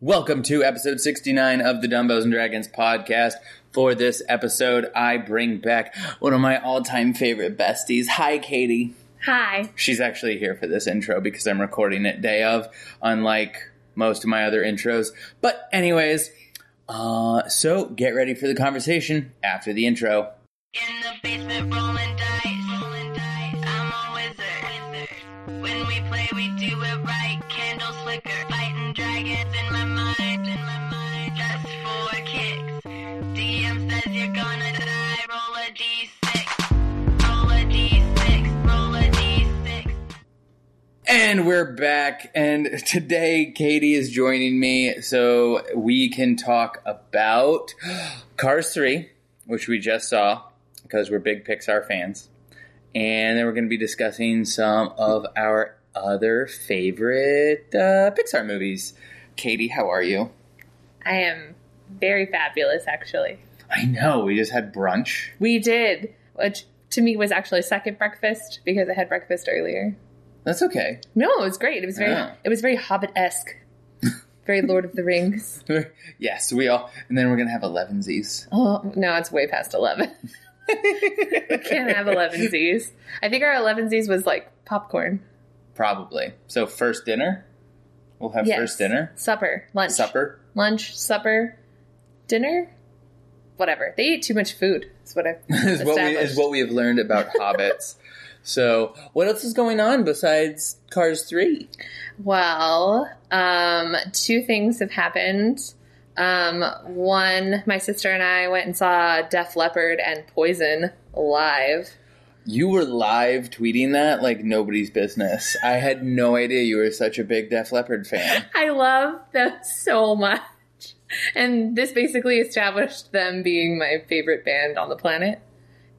Welcome to episode 69 of the Dumbbells and Dragons podcast. For this episode, I bring back one of my all time favorite besties. Hi, Katie. Hi. She's actually here for this intro because I'm recording it day of, unlike most of my other intros. But, anyways, uh, so get ready for the conversation after the intro. In the basement rolling dice, And we're back, and today Katie is joining me so we can talk about Cars 3, which we just saw because we're big Pixar fans. And then we're going to be discussing some of our other favorite uh, Pixar movies. Katie, how are you? I am very fabulous, actually. I know, we just had brunch. We did, which to me was actually second breakfast because I had breakfast earlier. That's okay. No, it was great. It was very, Yeah. it was very Hobbit esque, very Lord of the Rings. yes, we all. And then we're going to have 11sies. Oh no, it's way past eleven. we can't have elevensies. I think our elevensies was like popcorn. Probably. So, first dinner? We'll have Yes. first dinner. supper, lunch, Supper? lunch, supper, dinner, whatever. They eat too much food. That's what I is what we is what we have learned about hobbits. So, what else is going on besides Cars Three? Well, um, two things have happened. Um, one, my sister and I went and saw Def Leppard and Poison live. You were live tweeting that like nobody's business. I had no idea you were such a big Def Leppard fan. I love them so much. And this basically established them being my favorite band on the planet.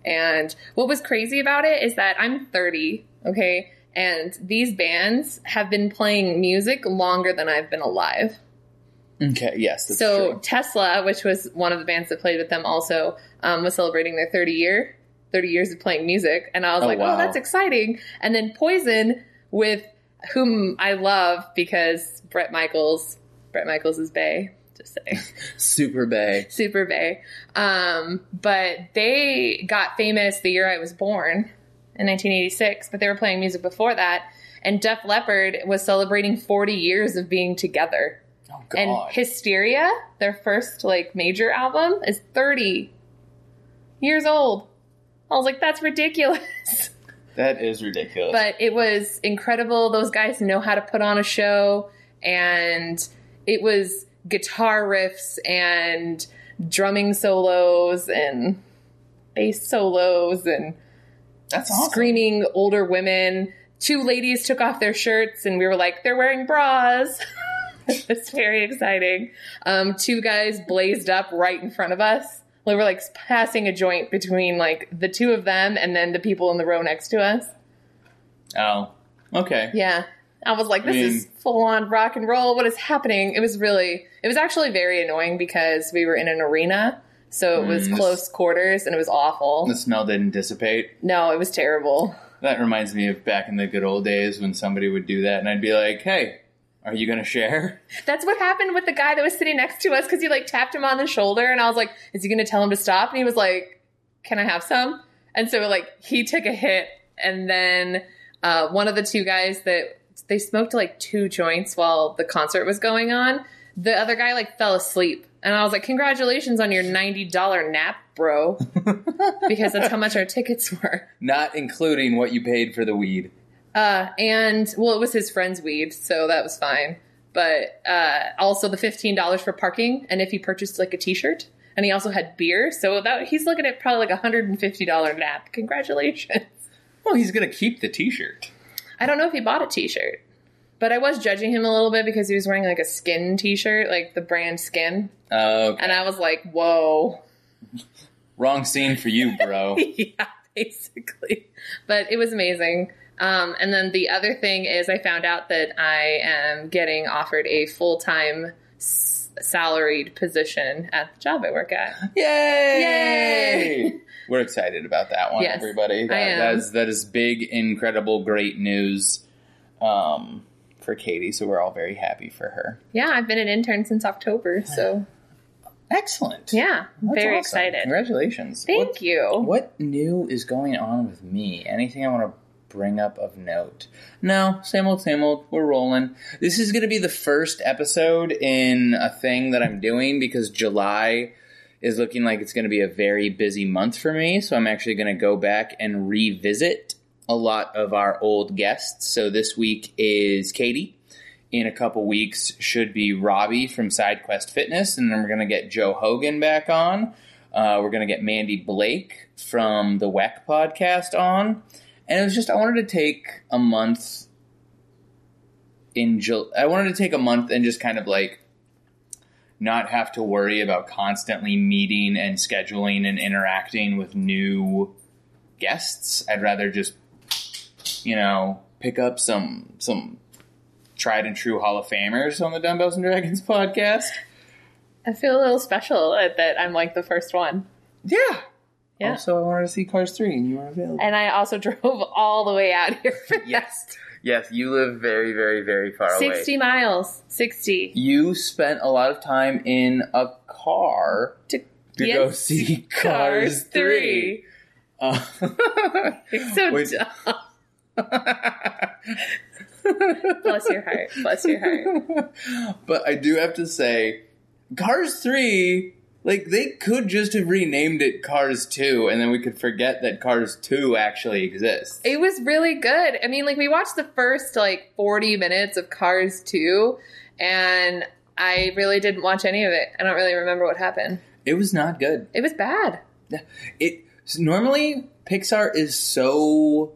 And what was crazy about it is that I'm 30, okay? And these bands have been playing music longer than I've been alive. Okay, yes, that's so true. Tesla, which was one of the bands that played with them, also um, was celebrating their 30 year, 30 years of playing music, and I was Oh, like, wow. oh, that's exciting. And then Poison, with whom I love because Bret Michaels, Bret Michaels is Bay, just saying, Super Bay. super Bay. Um, but they got famous the year I was born in 1986, but they were playing music before that. And Def Leppard was celebrating 40 years of being together. Oh God. And Hysteria, their first like major album, is 30 years old. I was like, that's ridiculous. that is ridiculous. but it was incredible. Those guys know how to put on a show, and it was guitar riffs and drumming solos and bass solos and that's awesome. screaming older women. Two ladies took off their shirts, and we were like, they're wearing bras. it's very exciting. Um, two guys blazed up right in front of us. We were like passing a joint between like the two of them and then the people in the row next to us. Oh, okay. Yeah. I was like, this I mean- is full on rock and roll. What is happening? It was really, it was actually very annoying because we were in an arena. So it was Mm, this- close quarters and it was awful. The smell didn't dissipate. No, it was terrible. That reminds me of back in the good old days when somebody would do that, and I'd be like, "Hey, are you gonna share?" That's what happened with the guy that was sitting next to us because he like tapped him on the shoulder and I was like, is he going to tell him to stop? And he was like, can I have some? And so like he took a hit and then uh, one of the two guys that they smoked like two joints while the concert was going on. The other guy like fell asleep and I was like, congratulations on your $90 nap, bro. because that's how much our tickets were. Not including what you paid for the weed. Uh, and well, it was his friend's weed, so that was fine. But uh, also the fifteen dollars for parking, and if he purchased like a T-shirt, and he also had beer, so that he's looking at probably like a hundred and fifty dollar nap. Congratulations! Well, he's gonna keep the T-shirt. I don't know if he bought a T-shirt, but I was judging him a little bit because he was wearing like a Skin T-shirt, like the brand Skin, Oh, okay. and I was like, whoa. wrong scene for you, bro. yeah, basically. But it was amazing. Um, and then the other thing is, I found out that I am getting offered a full time salaried position at the job I work at. Yay! Yay! We're excited about that one, Yes, everybody. That, I am. that is that is big, incredible, great news um, for for Katie, so we're all very happy for her. Yeah, I've been an intern since October, so Excellent. yeah, That's very awesome. excited. Congratulations. Thank What- you. What new is going on with me? Anything I want to bring up of note? No, same old, same old. We're rolling. This is going to be the first episode in a thing that I'm doing because July is looking like it's going to be a very busy month for me. So I'm actually going to go back and revisit a lot of our old guests. So this week is Katie. In a couple weeks should be Robbie from SideQuest Fitness, and then we're going to get Joe Hogan back on. Uh, we're going to get Mandy Blake from the WEC podcast on. And it was just, I wanted to take a month in July. I wanted to take a month and just kind of like not have to worry about constantly meeting and scheduling and interacting with new guests. I'd rather just, you know, pick up some, some tried and true Hall of Famers on the Dumbbells and Dragons podcast. I feel a little special that I'm like the first one. Yeah. Yeah. Also, I wanted to see Cars 3 and you were available. And I also drove all the way out here for Yes. Yes, you live very, very, very far that. away. 60 miles. 60. You spent a lot of time in a car To, to Yes. go see Cars 3. Uh, It's so Wait. dumb. Bless your heart. Bless your heart. but I do have to say, Cars 3, like, they could just have renamed it Cars 2, and then we could forget that Cars 2 actually exists. It was really good. I mean, like we watched the first like 40 minutes of Cars 2 and I really didn't watch any of it. I don't really remember what happened. It was not good. It was bad. It normally Pixar is so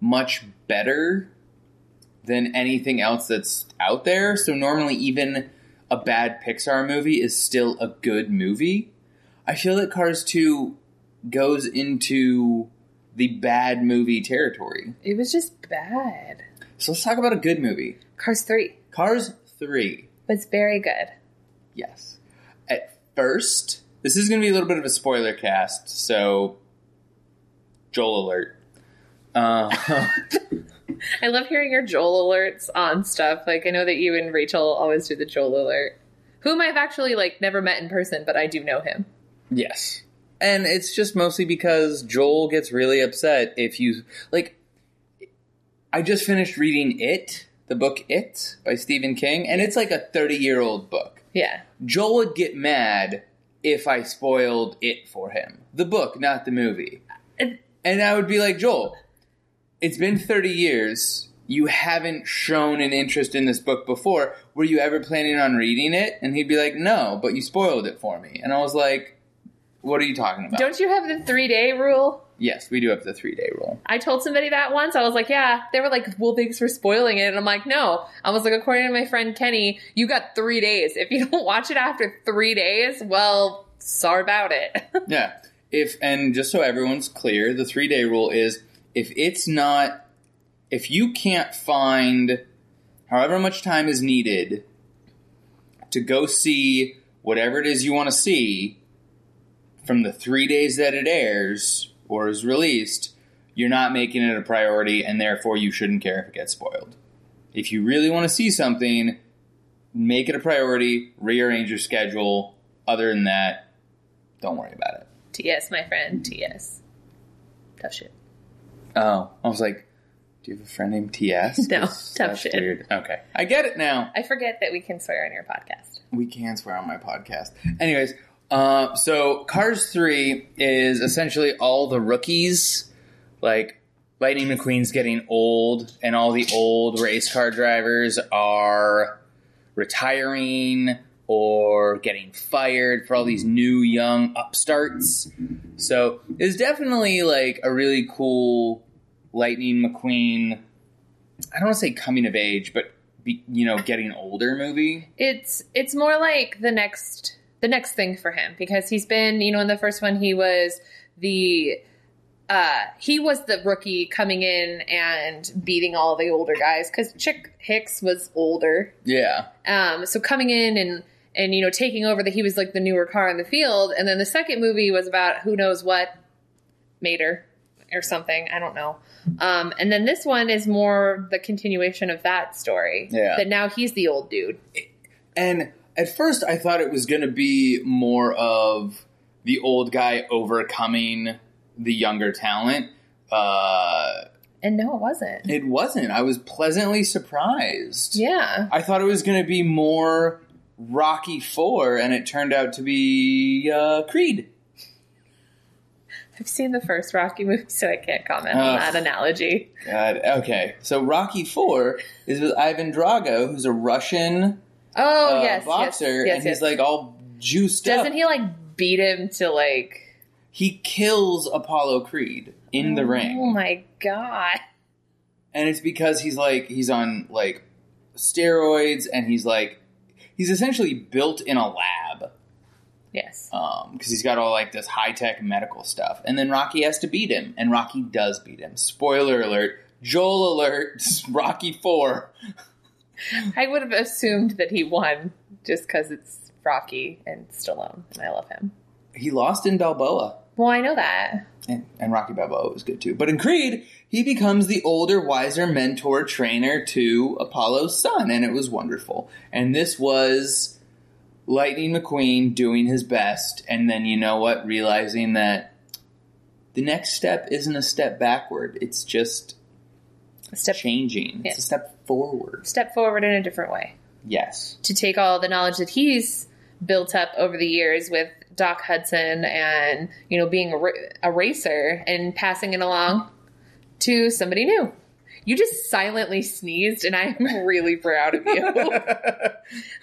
much better than anything else that's out there. So normally even a bad Pixar movie is still a good movie. I feel that Cars 2 goes into the bad movie territory. It was just bad. So let's talk about a good movie. Cars 3 Cars 3. was very good. Yes. At first, this is going to be a little bit of a spoiler cast, so Joel alert. Uh, I love hearing your Joel alerts on stuff. Like I know that you and Rachel always do the Joel alert. Whom I've actually like never met in person, but I do know him. yes. And it's just mostly because Joel gets really upset if you like I just finished reading It, the book It by Stephen King, and it's like a 30-year-old book. Yeah. Joel would get mad if I spoiled it for him. The book, not the movie. And- And I would be like, Joel, it's been 30 years. You haven't shown an interest in this book before. Were you ever planning on reading it? And he'd be like, no, but you spoiled it for me. And I was like, what are you talking about? Don't you have the three day rule? yes, we do have the three day rule. I told somebody that once. I was like, yeah. They were like, well, thanks for spoiling it. And I'm like, no. I was like, according to my friend Kenny, you got three days. If you don't watch it after three days, well, sorry about it. Yeah. If and just so everyone's clear, the three day rule is if it's not if you can't find however much time is needed to go see whatever it is you want to see from the three days that it airs or is released, you're not making it a priority and therefore you shouldn't care if it gets spoiled. If you really want to see something, make it a priority, rearrange your schedule. Other than that, don't worry about it. TS, my friend. TS. Tough shit. Oh, I was like, do you have a friend named TS? No, tough shit. Weird. Okay, I get it now. I forget that we can swear on your podcast. We can swear on my podcast. Anyways, uh, so Cars 3 is essentially all the rookies, like Lightning McQueen's getting old, and all the old race car drivers are retiring or getting fired for all these new young upstarts. So it's definitely like a really cool Lightning McQueen. I don't want to say coming of age, but be, you know, getting older movie. It's it's more like the next the next thing for him because he's been, you know, in the first one he was the uh he was the rookie coming in and beating all the older guys cuz Chick Hicks was older. Yeah. Um so coming in and and you know taking over that he was like the newer car in the field and then the second movie was about who knows what Mater or something. I don't know. Um, and then this one is more the continuation of that story. Yeah. That now he's the old dude. And at first, I thought it was going to be more of the old guy overcoming the younger talent. Uh, And no, it wasn't. it wasn't. I was pleasantly surprised. Yeah. I thought it was going to be more Rocky Four, and it turned out to be uh, Creed. I've seen the first Rocky movie, so I can't comment on Ugh. that analogy. God, okay, so Rocky Four is with Ivan Drago, who's a Russian Oh, uh, yes. boxer, yes, yes, and yes. he's like all juiced up. Doesn't he like beat him to like. He kills Apollo Creed in the ring. Oh my god. and it's because he's like he's on like steroids, and he's like he's essentially built in a lab. Yes. Um, because he's got all like this high tech medical stuff. And then Rocky has to beat him, and Rocky does beat him. Spoiler alert! Joel alert! Rocky Four. I would have assumed that he won just because it's Rocky and Stallone, and I love him. He lost in Balboa, Well, I know that. And, and Rocky Balboa was good too. But in Creed, he becomes the older, wiser mentor trainer to Apollo's son, and it was wonderful. And this was Lightning McQueen doing his best, and then you know what? Realizing that the next step isn't a step backward; it's just A step changing. Yeah. It's a step forward. step forward in a different way Yes. to take all the knowledge that he's built up over the years with Doc Hudson and you know being a, ra- a racer and passing it along to somebody new. You just silently sneezed, and I'm really proud of you.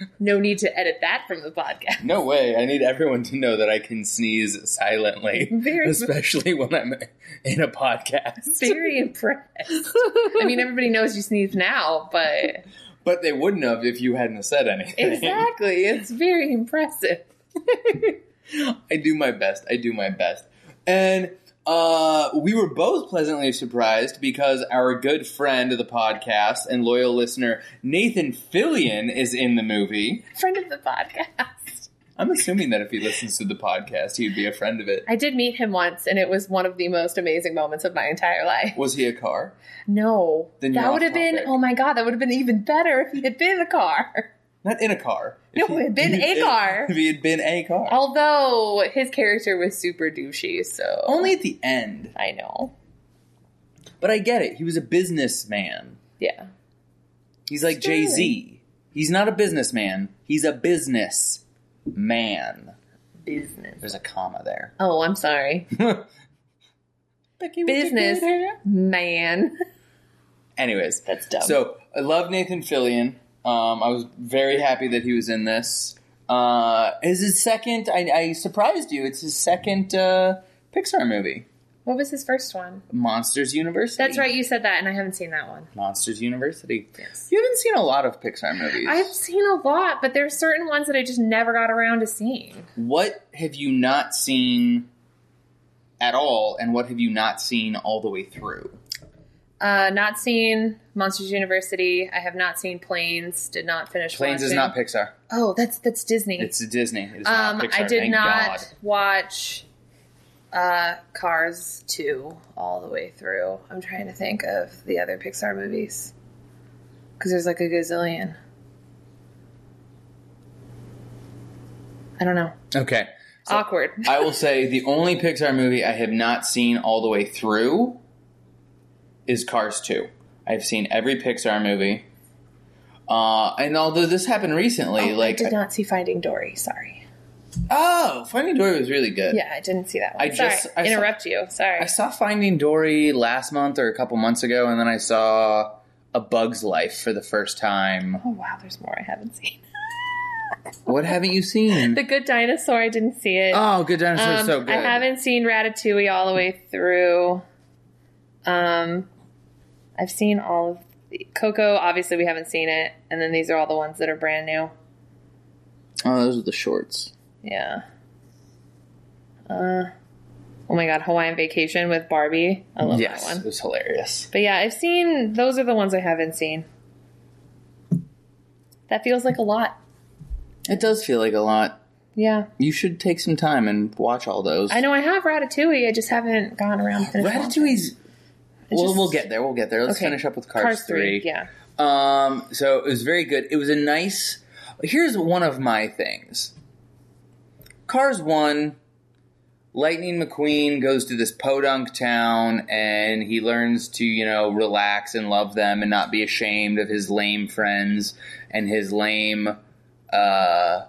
no need to edit that from the podcast. no way. I need everyone to know that I can sneeze silently, Very- especially when I'm in a podcast. Very impressed. I mean, everybody knows you sneeze now, but But they wouldn't have if you hadn't said anything. exactly, it's very impressive. I do my best. I do my best. And uh, we were both pleasantly surprised because our good friend of the podcast and loyal listener, Nathan Fillion, is in the movie. Friend of the podcast. I'm assuming that if he listens to the podcast, he'd be a friend of it. I did meet him once, and it was one of the most amazing moments of my entire life. Was he a car? No, Then that would have been. Oh my god, that would have been even better if he had been in a car. Not in a car. No, If he- had been a car. If he had been a car. Although his character was super douchey, so Only at the end. I know. But I get it. He was a businessman. Yeah, He's like Jay Z. He's not a businessman. He's a business man. business. There's a comma there. Oh, I'm sorry, Becky, Business. man. Anyways, That's dumb. so I love Nathan Fillion. Um, I was very happy that he was in this. Uh, is his second? I, I surprised you. It's his second uh, Pixar movie, what was his first one? Monsters University. That's right, you said that, and I haven't seen that one. Monsters University. Yes. You haven't seen a lot of Pixar movies. I've seen a lot, but there's certain ones that I just never got around to seeing. What have you not seen at all, and what have you not seen all the way through? Uh, not seen Monsters University. I have not seen Planes. Did not finish. Planes is not Pixar. Oh, that's that's Disney. It's Disney. It is um, not Pixar. I did Thank not God. watch uh, Cars two all the way through. I'm trying to think of the other Pixar movies because there's like a gazillion. I don't know. Okay. So Awkward. I will say the only Pixar movie I have not seen all the way through is Cars 2. I've seen every Pixar movie. Uh, and although this happened recently, Oh, like I did not see Finding Dory. Sorry. Oh, Finding Dory was really good. Yeah, I didn't see that one. I Sorry. just- I saw- interrupt you. Sorry. I saw Finding Dory last month or a couple months ago, and then I saw A Bug's Life for the first time. oh wow, there's more I haven't seen. What haven't you seen? The Good Dinosaur. I didn't see it. oh, Good Dinosaur is Um, so good. I haven't seen Ratatouille all the way through. Um, I've seen all of the, Coco. Obviously, we haven't seen it, and then these are all the ones that are brand new. Oh, those are the shorts. Yeah. Uh, oh my God, Hawaiian Vacation with Barbie. I love yes, that one. it was hilarious. But yeah, I've seen. Those are the ones I haven't seen. That feels like a lot. It does feel like a lot. Yeah. You should take some time and watch all those. I know I have Ratatouille. I just haven't gone around to finish watching. Ratatouille's. We'll, just- we'll get there. We'll get there. Let's Okay. finish up with Cars, 3. Yeah. Um, so it was very good. It was a nice. Here's one of my things. Cars 1, Lightning McQueen goes to this podunk town and he learns to, you know, relax and love them and not be ashamed of his lame friends and his lame uh,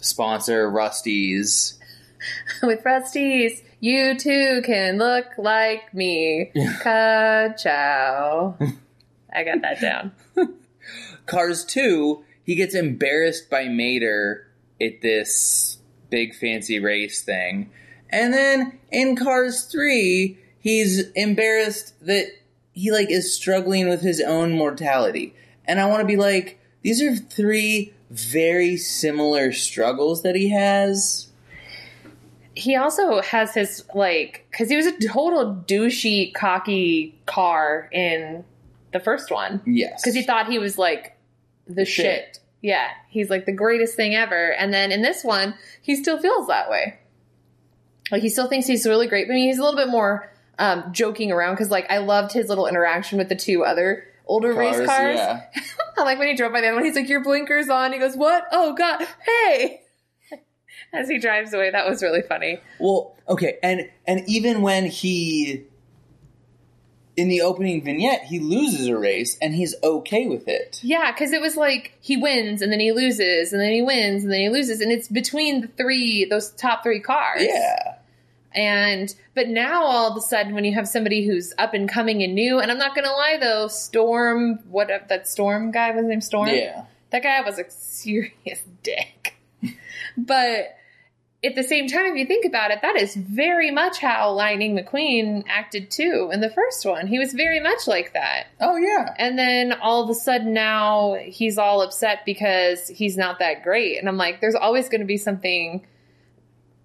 sponsor, Rusty's. With Rusty's, you too can look like me. Ka-chow. I got that down. Cars 2, he gets embarrassed by Mater at this big fancy race thing. And then in Cars 3, he's embarrassed that he like is struggling with his own mortality. And I want to be like, these are three very similar struggles that he has. He also has his, like, because he was a total douchey, cocky car in the first one. Yes. Because he thought he was, like, the shit. shit. Yeah. He's, like, the greatest thing ever. And then in this one, he still feels that way. Like, he still thinks he's really great, but he's a little bit more um, joking around because, like, I loved his little interaction with the two other older race cars. Yeah. I like when he drove by the other one, he's like, Your blinkers on. He goes, What? Oh, God. Hey. As he drives away. That was really funny. Well, okay, and and even when he in the opening vignette, he loses a race and he's okay with it. Yeah, because it was like he wins and then he loses and then he wins and then he loses. And it's between the three, those top three cars. Yeah. And, but now all of a sudden, when you have somebody who's up and coming and new, and I'm not going to lie though, Storm, what, that Storm guy, was his name Storm? Yeah. That guy was a serious dick. but at the same time, if you think about it, that is very much how Lightning McQueen acted too in the first one. He was very much like that. Oh yeah. And then all of a sudden now he's all upset because he's not that great. And I'm like, there's always going to be something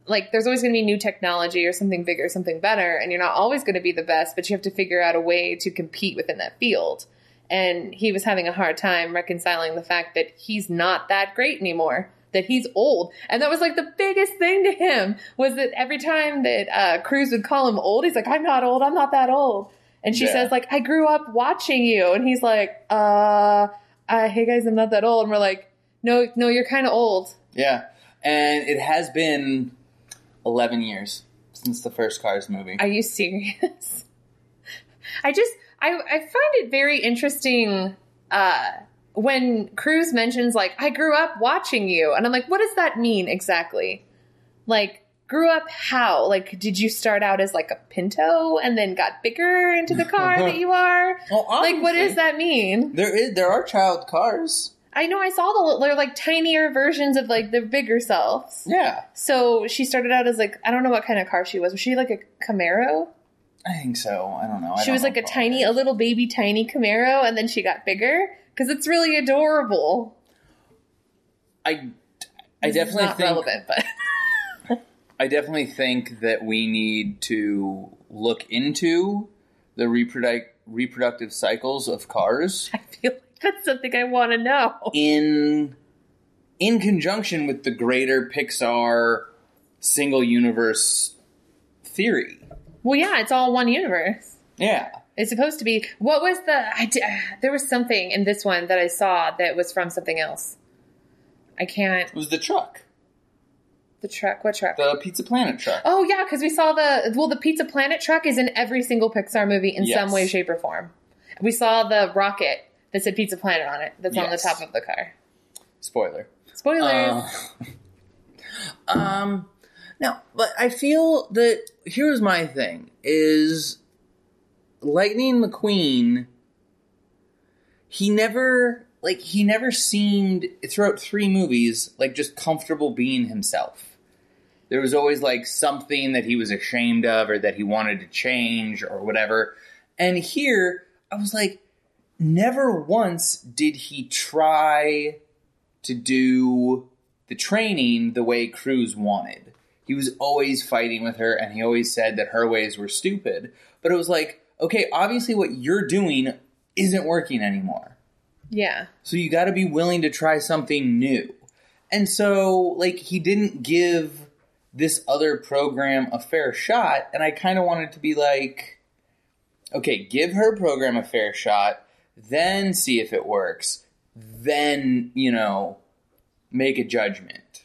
like there's always going to be new technology or something bigger, something better, and you're not always going to be the best, but you have to figure out a way to compete within that field. And he was having a hard time reconciling the fact that he's not that great anymore, that he's old. And that was like the biggest thing to him was that every time that uh, Cruz would call him old, he's like, I'm not old, I'm not that old. And she Yeah. says, like, I grew up watching you. And he's like, uh, uh, hey guys, I'm not that old. And we're like, no, no, you're kind of old. Yeah. And it has been 11 years since the first Cars movie. Are you serious? I just I I find it very interesting uh when Cruz mentions like I grew up watching you and I'm like what does that mean exactly? Like grew up how? Like did you start out as like a Pinto and then got bigger into the car that you are? Well, Like what does that mean? There is there are child cars. I know I saw the little- they're like tinier versions of like their bigger selves. Yeah. So she started out as like I don't know what kind of car she was. Was she like a Camaro? I think so. I don't know. I she don't was know like a tiny, a little baby tiny Camaro, and then she got bigger because it's really adorable. I I This definitely not think relevant, but I definitely think that we need to look into the reproduc- reproductive cycles of cars I feel like that's something I want to know. in in conjunction with the greater Pixar single universe theory. Well, yeah, it's all one universe. Yeah. It's supposed to be. What was the? I there was something in this one that I saw that was from something else. I can't. It was the truck. The truck. What truck? The Pizza Planet truck. oh yeah, because we saw the well, the Pizza Planet truck is in every single Pixar movie in some way, shape, or form. We saw the rocket that said Pizza Planet on it. That's on the top of the car. Spoiler. Spoilers. Uh, um, no, but I feel that here's my thing: is Lightning McQueen. He never like he never seemed throughout three movies like just comfortable being himself. There was always like something that he was ashamed of or that he wanted to change or whatever. And here I was like, never once did he try to do the training the way Cruz wanted. He was always fighting with her and he always said that her ways were stupid. But it was like, okay, obviously what you're doing isn't working anymore. yeah. So you got to be willing to try something new. And so, like, he didn't give this other program a fair shot. And I kind of wanted to be like, okay, give her program a fair shot, then see if it works, then, you know, make a judgment.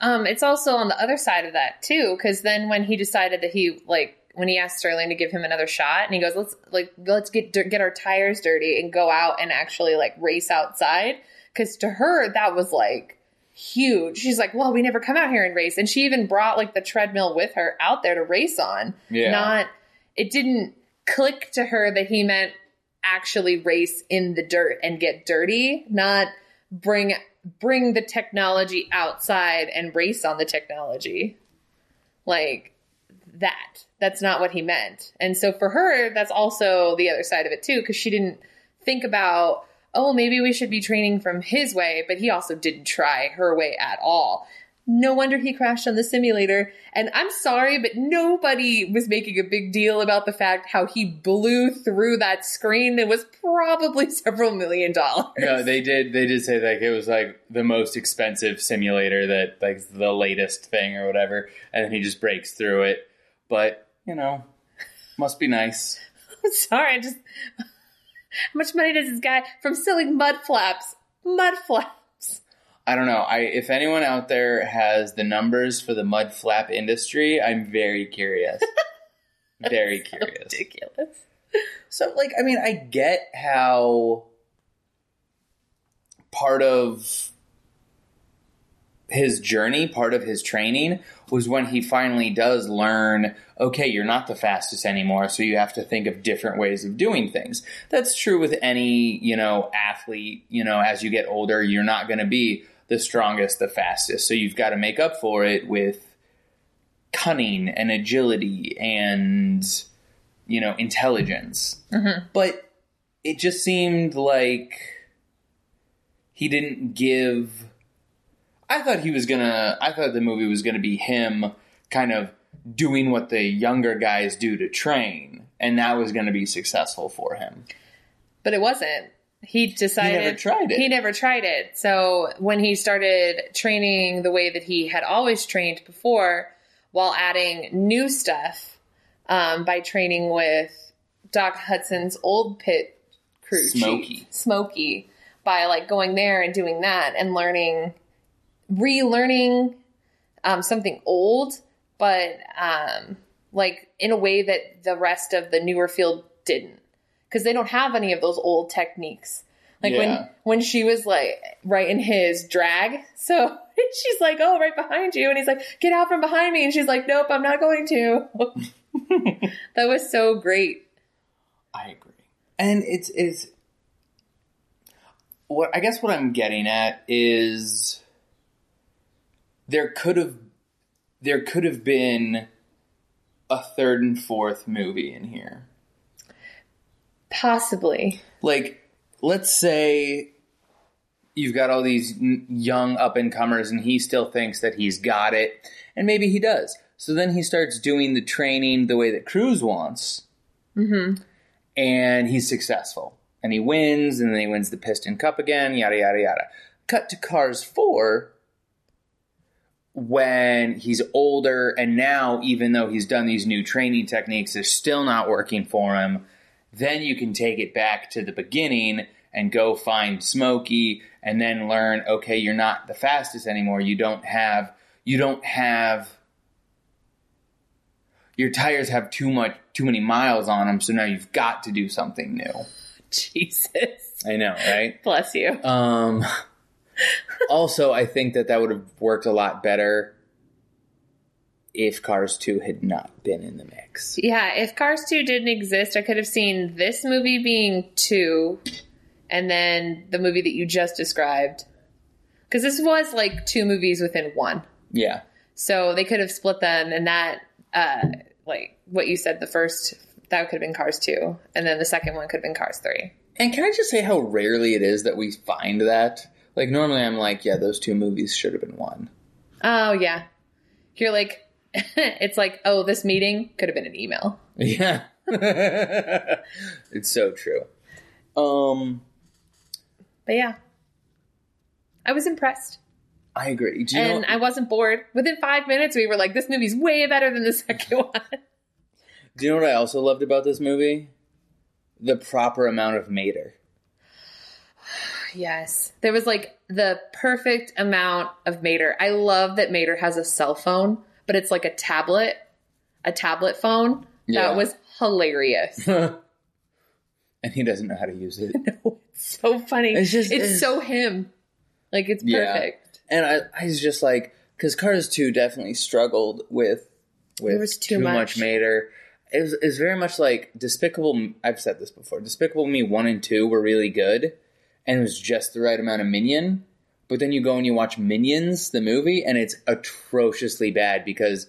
Um, it's also on the other side of that too, because then when he decided that he like when he asked Sterling to give him another shot, and he goes, "Let's like let's get get our tires dirty and go out and actually like race outside," because to her that was like huge. She's like, "Well, we never come out here and race," and she even brought like the treadmill with her out there to race on. Yeah. Not it didn't click to her that he meant actually race in the dirt and get dirty, not bring bring the technology outside and race on the technology. Like that. That's not what he meant. And so for her, that's also the other side of it too, because she didn't think about, oh, maybe we should be training from his way, but he also didn't try her way at all. No wonder he crashed on the simulator. And I'm sorry, but nobody was making a big deal about the fact how he blew through that screen that was probably several million dollars. No, they did. They did say like it was like the most expensive simulator that like the latest thing or whatever, and then he just breaks through it. But you know, must be nice. I'm sorry, I just. How much money does this guy from selling mud flaps? Mud flaps. I don't know. I if anyone out there has the numbers for the mud flap industry, I'm very curious. very curious. Ridiculous. So, like, I mean, I get how part of his journey, part of his training was when he finally does learn, okay, you're not the fastest anymore, so you have to think of different ways of doing things. That's true with any, you know, athlete, you know, as you get older, you're not going to be the strongest, the fastest. So you've got to make up for it with cunning and agility and you know, intelligence. Mm-hmm. But it just seemed like he didn't give. I thought he was gonna. I thought the movie was gonna be him kind of doing what the younger guys do to train, and that was gonna be successful for him. But it wasn't. He decided He never tried it. He never tried it. So when he started training the way that he had always trained before, while adding new stuff um, by training with Doc Hudson's old pit crew Smokey. Smokey, by like going there and doing that and learning, relearning um, something old, but um, like in a way that the rest of the newer field didn't, because they don't have any of those old techniques. Like Yeah. when when she was like right in his drag, so she's like, "Oh, right behind you," and he's like, "Get out from behind me," and she's like, "Nope, I'm not going to." that was so great. I agree. And it's it's what I guess what I'm getting at is there could have there could have been a third and fourth movie in here. Possibly. Like let's say you've got all these young up and comers and he still thinks that he's got it and maybe he does. So then he starts doing the training the way that Cruz wants Mm-hmm. and he's successful and he wins and then he wins the piston cup again yada yada yada cut to cars 4 when he's older and now even though he's done these new training techniques they're still not working for him then you can take it back to the beginning and go find smokey and then learn okay you're not the fastest anymore you don't have you don't have your tires have too much too many miles on them so now you've got to do something new Jesus. i know right Bless you. um also i think that that would have worked a lot better if cars 2 had not been in the mix Yeah, if Cars 2 didn't exist, I could have seen this movie being 2 and then the movie that you just described. Because this was like two movies within one. yeah So they could have split them and that, uh, like what you said, the first, that could have been Cars 2. And then the second one could have been Cars 3. and can i just say how rarely it is that we find that like normally i'm like yeah those two movies should have been one Oh, yeah. You're like, it's like, oh, this meeting could have been an email. yeah it's so true um But yeah, I was impressed. I agree. And? I wasn't bored. Within five minutes, we were like, "This movie's way better than the second one." do you know what I also loved about this movie? The proper amount of Mater. Yes, there was like the perfect amount of Mater. I love that Mater has a cell phone, but it's like a tablet, a tablet phone. Yeah. That was hilarious. and he doesn't know how to use it. It's so funny. It's It's just- it's it's- so him. Like it's Yeah. perfect. And I, I was just like, because Cars 2 definitely struggled with with There was too much. Mater. It was, it was very much like Despicable. I've said this before. Despicable Me one and two were really good, and it was just the right amount of Minion. But then you go and you watch Minions, the movie, and it's atrociously bad because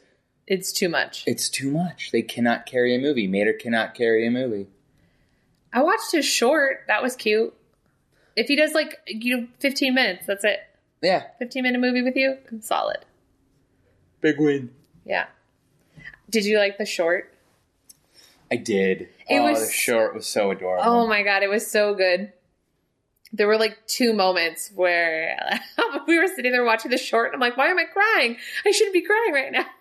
It's too much. it's too much. They cannot carry a movie. Mater cannot carry a movie. I watched his short. That was cute. If he does like you know 15 minutes, that's it. Yeah, 15 minute movie with you, solid. big win. Yeah. Did you like the short? I did. It oh, was- the short was so adorable. Oh my god, it was so good. There were like two moments where we were sitting there watching the short, and I'm like, why am I crying? I shouldn't be crying right now.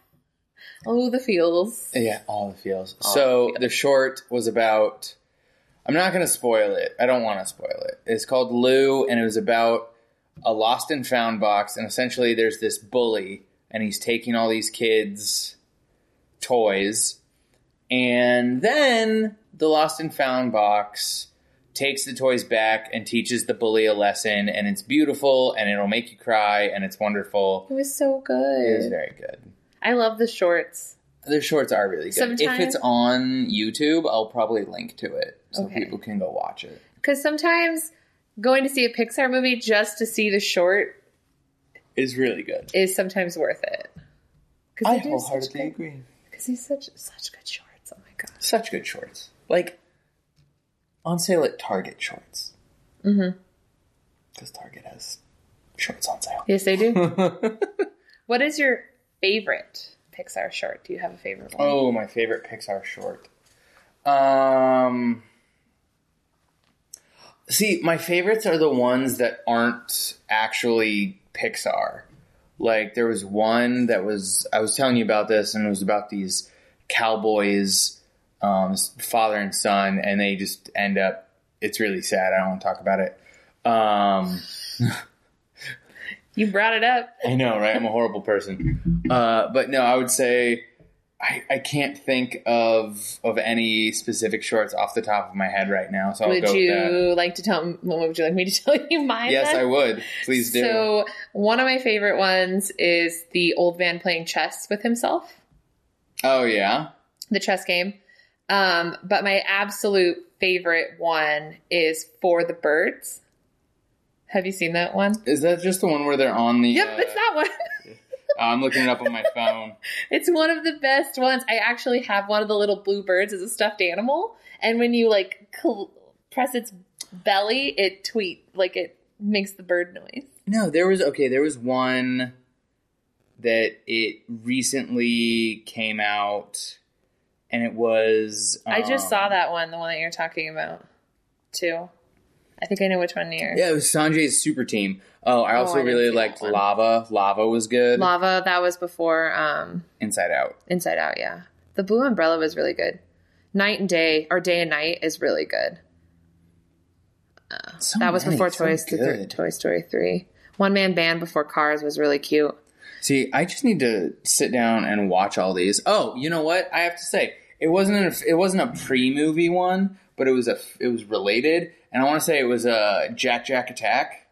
Oh, the feels. Yeah, all the feels. All so the feels. the short was about. I'm not going to spoil it. I don't want to spoil it. It's called Lou, and it was about a lost and found box. And essentially, there's this bully, and he's taking all these kids' toys. And then the lost and found box takes the toys back and teaches the bully a lesson. And it's beautiful, and it'll make you cry, and it's wonderful. It was so good. It was very good. I love the shorts. The shorts are really good. if it's on YouTube, I'll probably link to it so Okay. people can go watch it. Because sometimes going to see a Pixar movie just to see the short is really good. is sometimes worth it. I they do such wholeheartedly agree. Because he's such such good shorts. Oh my god. Such good shorts. Like on sale at Target shorts. Mm-hmm. Because Target has shorts on sale. Yes, they do. what is your favorite Pixar short? Do you have a favorite one? oh, my favorite Pixar short. Um See, my favorites are the ones that aren't actually Pixar. Like there was one that was I was telling you about this, and it was about these cowboys, um, father and son, and they just end up. It's really sad. I don't want to talk about it. Um, You brought it up. I know, right? I'm a horrible person. Uh, but no, I would say I, I can't think of of any specific shorts off the top of my head right now. So I'll would go with that. you like to tell? What would you like me to tell you mine? Yes, then? I would. Please do. So one of my favorite ones is the old man playing chess with himself, oh yeah. the chess game. Um, but my absolute favorite one is for the birds. Have you seen that one? Is that just the one where they're on the? Yep, uh, it's that one. I'm looking it up on my phone. It's one of the best ones. I actually have one of the little blue birds as a stuffed animal, and when you like cl- press its belly, it tweet like it makes the bird noise. No, there was okay. There was one that it recently came out, and it was. I just um, saw that one, the one that you're talking about, too. I think I know which one you're. Yeah, it was Sanjay's super team. Oh, I Oh, also I really liked. Lava. Lava was good. Lava. That was before um, Inside Out. Inside Out. Yeah, the Blue Umbrella was really good. Night and Day or Day and Night is really good. So that was many, before so Toy, Story. Toy Story three. One Man Band before Cars was really cute. See, I just need to sit down and watch all these. Oh, you know what? I have to say, it wasn't a, it wasn't a pre-movie one, but it was a it was related, and I want to say it was a Jack Jack Attack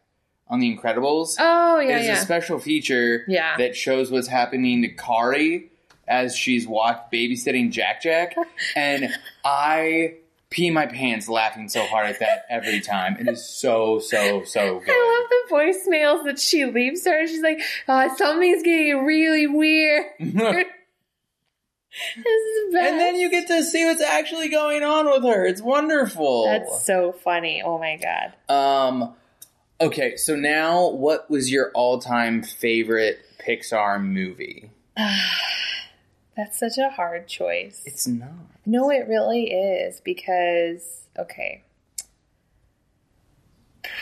on The Incredibles. Oh yeah, It's yeah. a special feature Yeah. that shows what's happening to Kari as she's watch babysitting Jack Jack, and I pee my pants laughing so hard at that every time. It is so so so good. I love the voicemails that she leaves her. She's like, oh, something's getting really weird. this is best. And then you get to see what's actually going on with her. It's wonderful. That's so funny. Oh my god. um okay, so now what was your all-time favorite Pixar movie? That's such a hard choice. It's not. No, it really is because okay.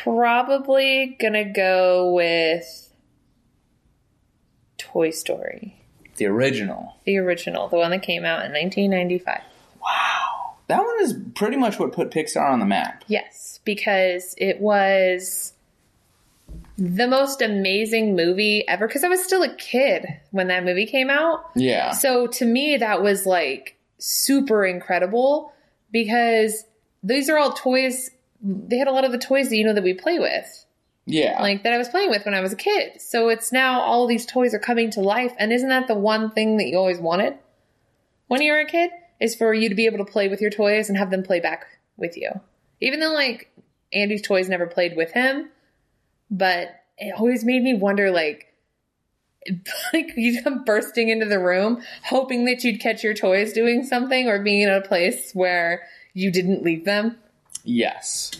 Probably gonna go with Toy Story. The original. The original, the one that came out in 1995. Wow. That one is pretty much what put Pixar on the map. Yes, because it was the most amazing movie ever. Because I was still a kid when that movie came out. Yeah. So to me, that was like super incredible because these are all toys. They had a lot of the toys that you know that we play with, Yeah. like that I was playing with when I was a kid. So it's now all these toys are coming to life. And isn't that the one thing that you always wanted when you were a kid? Is for you to be able to play with your toys and have them play back with you. Even though like Andy's toys never played with him, but it always made me wonder like like you come bursting into the room hoping that you'd catch your toys doing something or being in a place where you didn't leave them. Yes.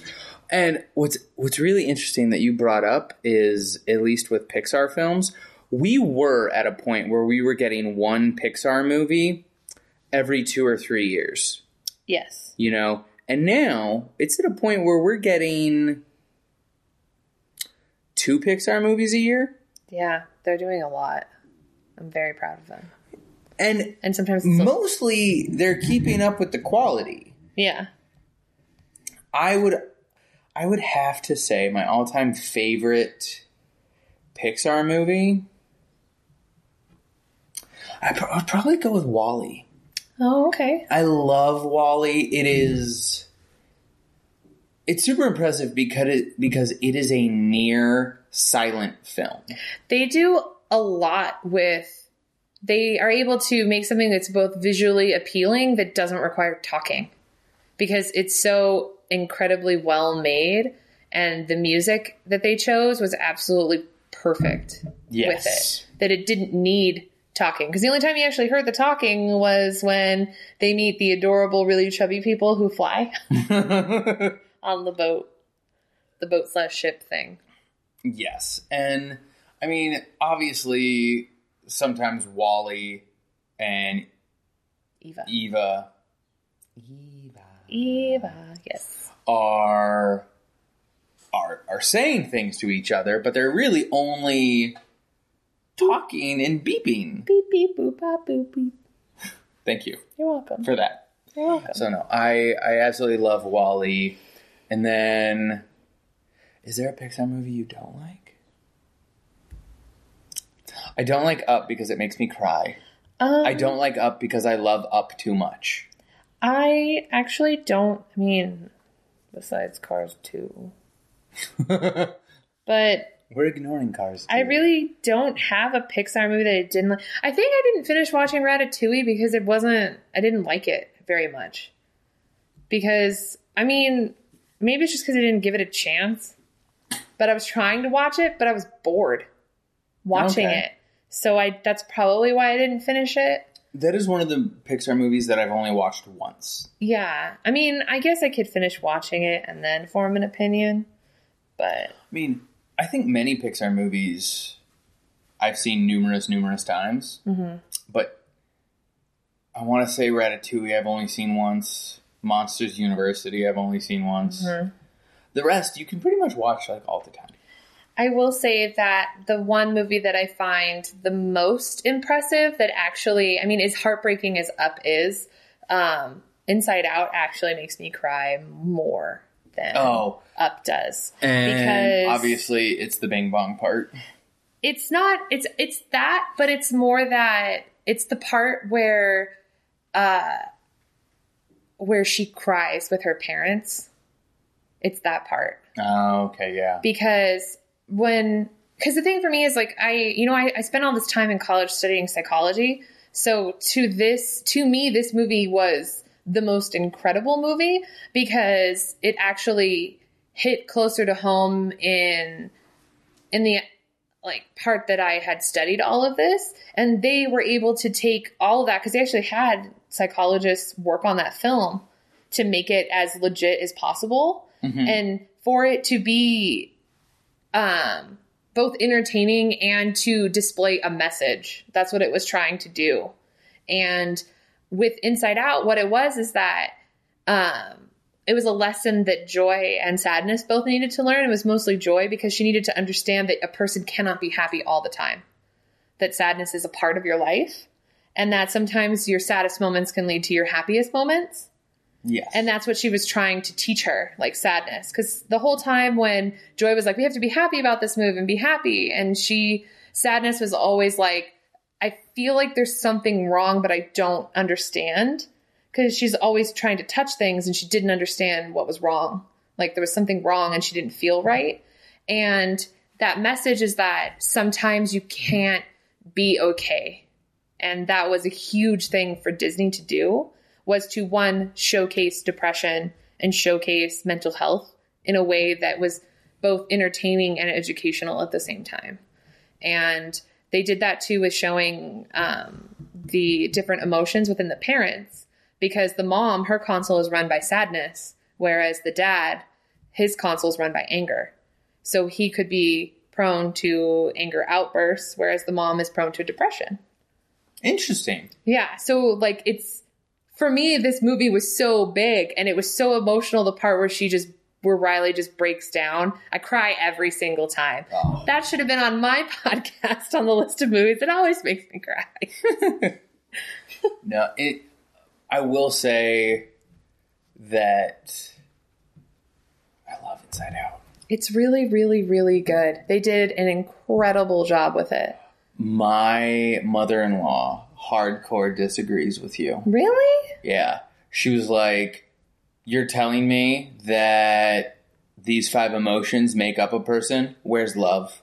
And what's what's really interesting that you brought up is at least with Pixar films, we were at a point where we were getting one Pixar movie every 2 or 3 years, Yes. you know. And now it's at a point where we're getting two Pixar movies a year. Yeah, they're doing a lot. I'm very proud of them. And And sometimes mostly they're keeping up with the quality. yeah. I would I would have to say my all-time favorite Pixar movie I I'd probably go with WALL-E. Oh, okay. I love WALL-E. It is it's super impressive because it because it is a near silent film. They do a lot with they are able to make something that's both visually appealing that doesn't require talking because it's so incredibly well made and the music that they chose was absolutely perfect Yes. with it that it didn't need talking because the only time you actually heard the talking was when they meet the adorable really chubby people who fly on the boat the boat slash ship thing Yes. And I mean, obviously, sometimes WALL-E and eva Eva Eva eva yes are are are saying things to each other, but they're really only talking and beeping. beep beep boop bop boop beep Thank you you're welcome for that. you're welcome So no, I I absolutely love WALL-E. And then is there a Pixar movie you don't like? I don't like Up because it makes me cry. um, I don't like Up because I love Up too much. i actually don't i mean besides cars 2 but We're ignoring Cars. I really don't have a Pixar movie that I didn't like. I think I didn't finish watching Ratatouille because it wasn't, I didn't like it very much. Because, I mean, maybe it's just because I didn't give it a chance. But I was trying to watch it, but I was bored watching Okay. it. So I that's probably why I didn't finish it. That is one of the Pixar movies that I've only watched once. Yeah. I mean, I guess I could finish watching it and then form an opinion. But I mean, I think many Pixar movies I've seen numerous, numerous times. Mm-hmm. But I want to say Ratatouille I've only seen once. Monsters University I've only seen once. Mm-hmm. The rest you can pretty much watch like all the time. I will say that the one movie that I find the most impressive that actually, I mean, as heartbreaking as Up is, um, Inside Out actually makes me cry more than Oh, Up does. and Because- obviously it's the Bing Bong part. It's not, it's, it's that, but it's more that it's the part where, uh, where she cries with her parents. It's that part. Oh, okay, yeah. because when because the thing for me is like i you know I, I spent all this time in college studying psychology so to this to me this movie was the most incredible movie because it actually hit closer to home in in the like part that i had studied all of this and they were able to take all of that because they actually had psychologists work on that film to make it as legit as possible Mhm. and for it to be um both entertaining and to display a message that's what it was trying to do and with inside out what it was is that um it was a lesson that joy and sadness both needed to learn it was mostly joy because she needed to understand that a person cannot be happy all the time that sadness is a part of your life and that sometimes your saddest moments can lead to your happiest moments. Yes. And that's what she was trying to teach her, like sadness. Because the whole time when Joy was like, we have to be happy about this move and be happy. And she, sadness was always like, I feel like there's something wrong, but I don't understand. Because she's always trying to touch things and she didn't understand what was wrong. Like there was something wrong and she didn't feel right. And that message is that sometimes you can't be okay. And that was a huge thing for Disney to do was to one showcase depression and showcase mental health in a way that was both entertaining and educational at the same time. And they did that too with showing um, the different emotions within the parents because the mom, her console is run by sadness, whereas the dad, his console is run by anger. So he could be prone to anger outbursts, whereas the mom is prone to depression. Interesting. Yeah. So like it's for me, this movie was so big and it was so emotional. The part where she just where Riley just breaks down. I cry every single time. Oh. That should have been on my podcast on the list of movies. It always makes me cry. No, it. I will say that I love Inside Out. It's really, really, really good. They did an incredible job with it. My mother-in-law hardcore disagrees with you. Really? Yeah, she was like, "You're telling me that these five emotions make up a person. Where's love?"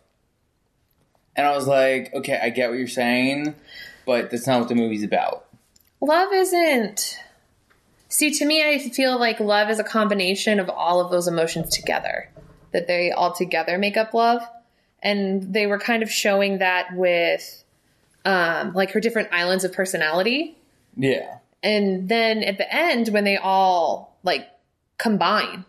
And I was like, "Okay, I get what you're saying, but that's not what the movie's about." Love isn't. See, to me, I feel like love is a combination of all of those emotions together, that they all together make up love. And they were kind of showing that with um, like her different islands of personality. Yeah, And then at the end, when they all like combine,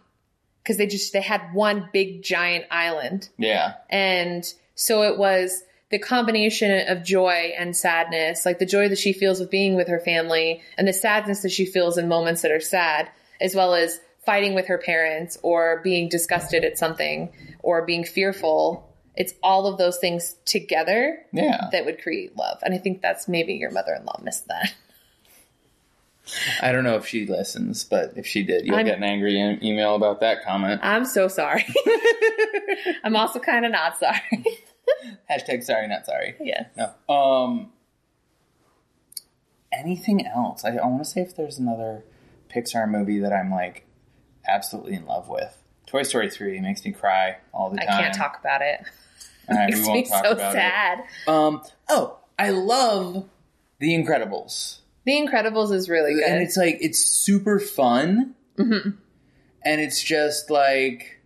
because they just they had one big giant island, yeah, and so it was the combination of joy and sadness, like the joy that she feels with being with her family and the sadness that she feels in moments that are sad, as well as fighting with her parents or being disgusted at something or being fearful. It's all of those things together yeah. that would create love. And I think that's maybe your mother in law missed that. I don't know if she listens, but if she did, you'll I'm- get an angry e- email about that comment. I'm so sorry. I'm also kind of not sorry. Hashtag sorry, not sorry. yeah. No. Um. Anything else? I, I want to say if there's another Pixar movie that I'm like absolutely in love with. Toy Story three makes me cry all the time. I can't talk about it. All right, Makes me so sad. it. Um. Oh, I love The Incredibles, The Incredibles is really good. and it's like it's super fun, hmm and it's just like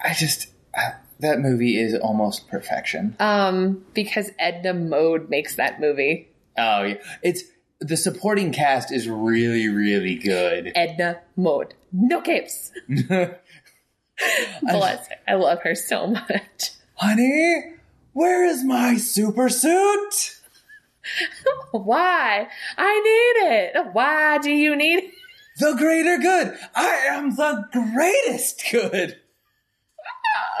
I just I, that movie is almost perfection. Um, because Edna Mode makes that movie. Oh yeah, it's the supporting cast is really really good. Edna Mode. No capes. Bless her. I love her so much. Honey, where is my super suit? Why? I need it. Why do you need it? The greater good. I am the greatest good.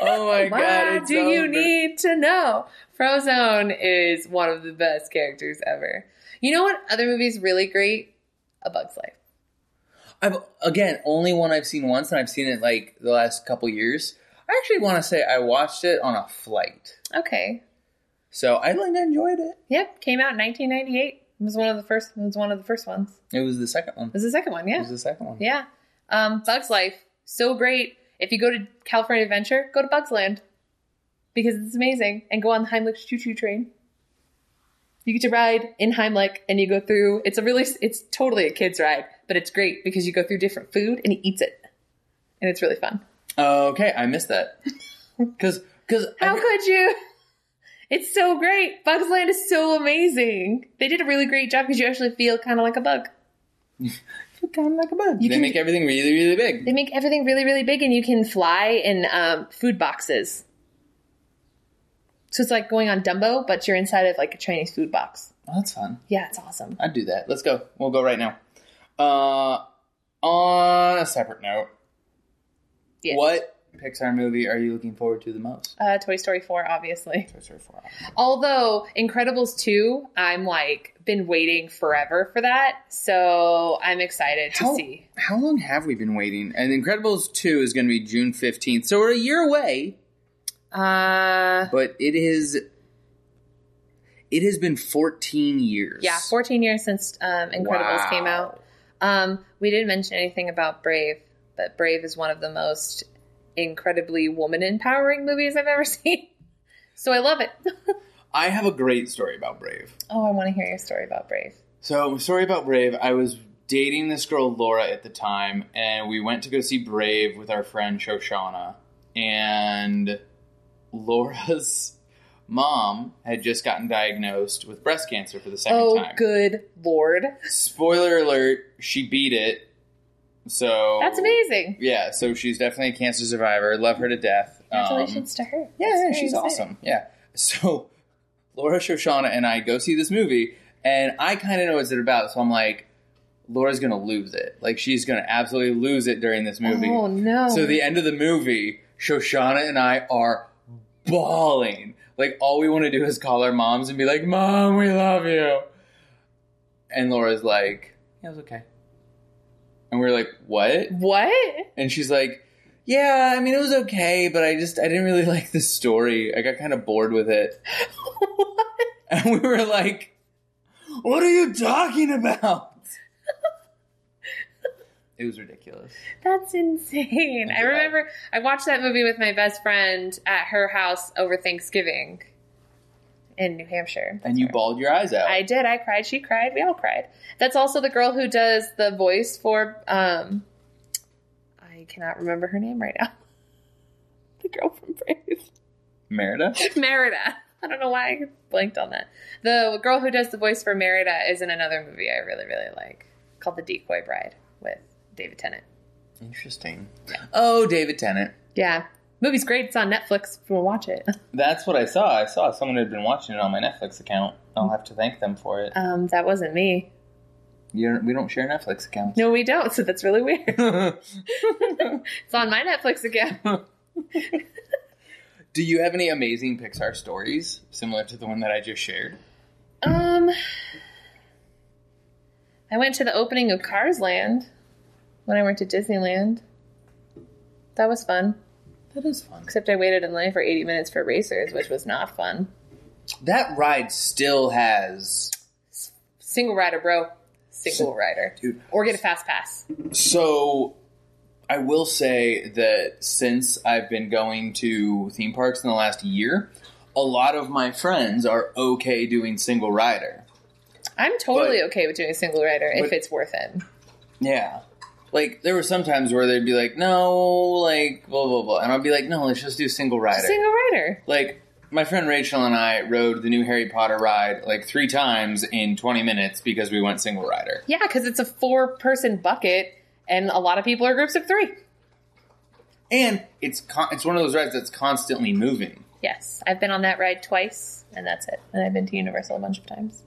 oh my god! Why do so you need to know? Frozone is one of the best characters ever. You know what other movie's really great? A Bug's Life. I've again only one I've seen once, and I've seen it like the last couple years. I actually want to say I watched it on a flight, Okay. so I like enjoyed it. Yep. Came out in 1998. It was one of the first. It was one of the first ones. It was the second one. It was the second one. Yeah. It was the second one. Yeah. Um, Bugs Life, so great. If you go to California Adventure, go to Bugs Land because it's amazing, and go on the Heimlich choo choo train. You get to ride in Heimlich, and you go through. It's a really, it's totally a kid's ride, but it's great because you go through different food and he eats it, and it's really fun. Okay, I missed that because because How could you? It's so great. Bugs Land is so amazing. They did a really great job because you actually feel kind of like a bug. kind of like a bug. You they can- make everything really really big. They make everything really, really big, and you can fly in um, food boxes. So it's like going on Dumbo, but you're inside of like a Chinese food box. Oh, that's fun. Yeah, it's awesome. I'd do that. Let's go. We'll go right now. Uh, on a separate note, Yes. what Pixar movie are you looking forward to the most? Uh, Toy Story 4, obviously. Toy Story 4. Although Incredibles 2, I'm like been waiting forever for that. So I'm excited to see. how long have we been waiting? And Incredibles 2 is going to be June 15th. So we're a year away, Uh but it is it has been 14 years. yeah, 14 years since um, Incredibles Wow. came out. Um, we didn't mention anything about Brave, but Brave is one of the most incredibly woman empowering movies I've ever seen. So I love it. I have a great story about Brave. oh, I want to hear your story about Brave. So, story about Brave. I was dating this girl Laura at the time, and we went to go see Brave with our friend Shoshana. And Laura's mom had just gotten diagnosed with breast cancer for the second Oh, time. good lord. Spoiler alert: she beat it. So That's amazing. Yeah, so she's definitely a cancer survivor. Love her to death. Um, Congratulations to her. yeah, yeah, she's exciting. awesome. Yeah. So Laura Shoshana and I go see this movie, and I kind of know what it's about. So I'm like, Laura's gonna lose it. Like she's gonna absolutely lose it during this movie. Oh, no. So the end of the movie, Shoshana and I are bawling. Like all we want to do is call our moms and be like, "Mom, we love you." And Laura's like, "Yeah, it was okay." And we're like, "What?" What? And she's like, "Yeah, I mean, it was okay, but I just I didn't really like the story. I got kind of bored with it." what? And we were like, "What are you talking about?" it was ridiculous. That's insane. I remember I watched that movie with my best friend at her house over Thanksgiving in New Hampshire. And you bawled your eyes out. I did. I cried. She cried. We all cried. That's also the girl who does the voice for. um I cannot remember her name right now. The girl from Brave, Merida. Merida. I don't know why I blanked on that. The girl who does the voice for Merida is in another movie I really, really like called The Decoy Bride with David Tennant. Interesting. Oh, David Tennant. Yeah, movie's great. It's on Netflix. If you want to watch it. That's what I saw. I saw someone had been watching it on my Netflix account. I'll have to thank them for it. Um, that wasn't me. You're, we don't share Netflix accounts. No, we don't. So that's really weird. it's on my Netflix account. Do you have any amazing Pixar stories similar to the one that I just shared? Um, I went to the opening of Cars Land when I went to Disneyland. That was fun. That is fun. Except I waited in line for 80 minutes for racers, which was not fun. That ride still has. Single rider, bro. Single rider. Dude. Or get a fast pass. So, I will say that since I've been going to theme parks in the last year, a lot of my friends are okay doing single rider. I'm totally But- okay with doing single rider if it's worth it. Yeah. Like, there were some times where they'd be like, no, like, blah, blah, blah. And I'd be like, no, let's just do single rider. Single rider. like, my friend Rachel and I rode the new Harry Potter ride like three times in 20 minutes because we went single rider. Yeah, because it's a four person bucket and a lot of people are groups of three. And it's con- it's one of those rides that's constantly moving. Yes, I've been on that ride twice and that's it. And I've been to Universal a bunch of times.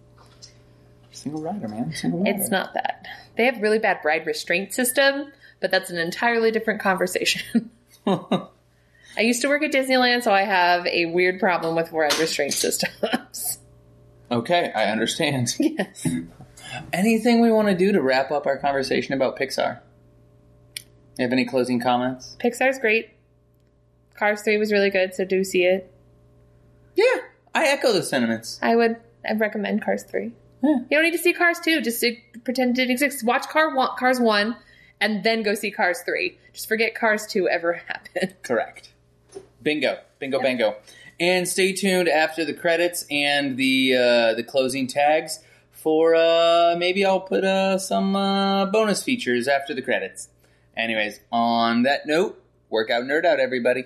Single rider, man. Single rider. It's not that. They have really bad ride restraint system, but that's an entirely different conversation. I used to work at Disneyland, so I have a weird problem with ride restraint systems. okay, I understand. yes. Anything we want to do to wrap up our conversation about Pixar? You have any closing comments? Pixar's great. Cars 3 was really good, so do see it. Yeah, I echo the sentiments. I would I'd recommend Cars 3. Yeah. You don't need to see Cars 2, just to pretend it didn't exist. Watch Car one, Cars 1 and then go see Cars 3. Just forget Cars 2 ever happened. Correct. Bingo, bingo, bango. And stay tuned after the credits and the uh, the closing tags for uh, maybe I'll put uh, some uh, bonus features after the credits. Anyways, on that note, workout nerd out, everybody.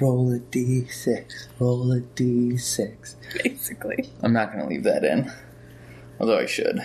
Roll a d6, roll a d6. Basically. I'm not going to leave that in, although I should.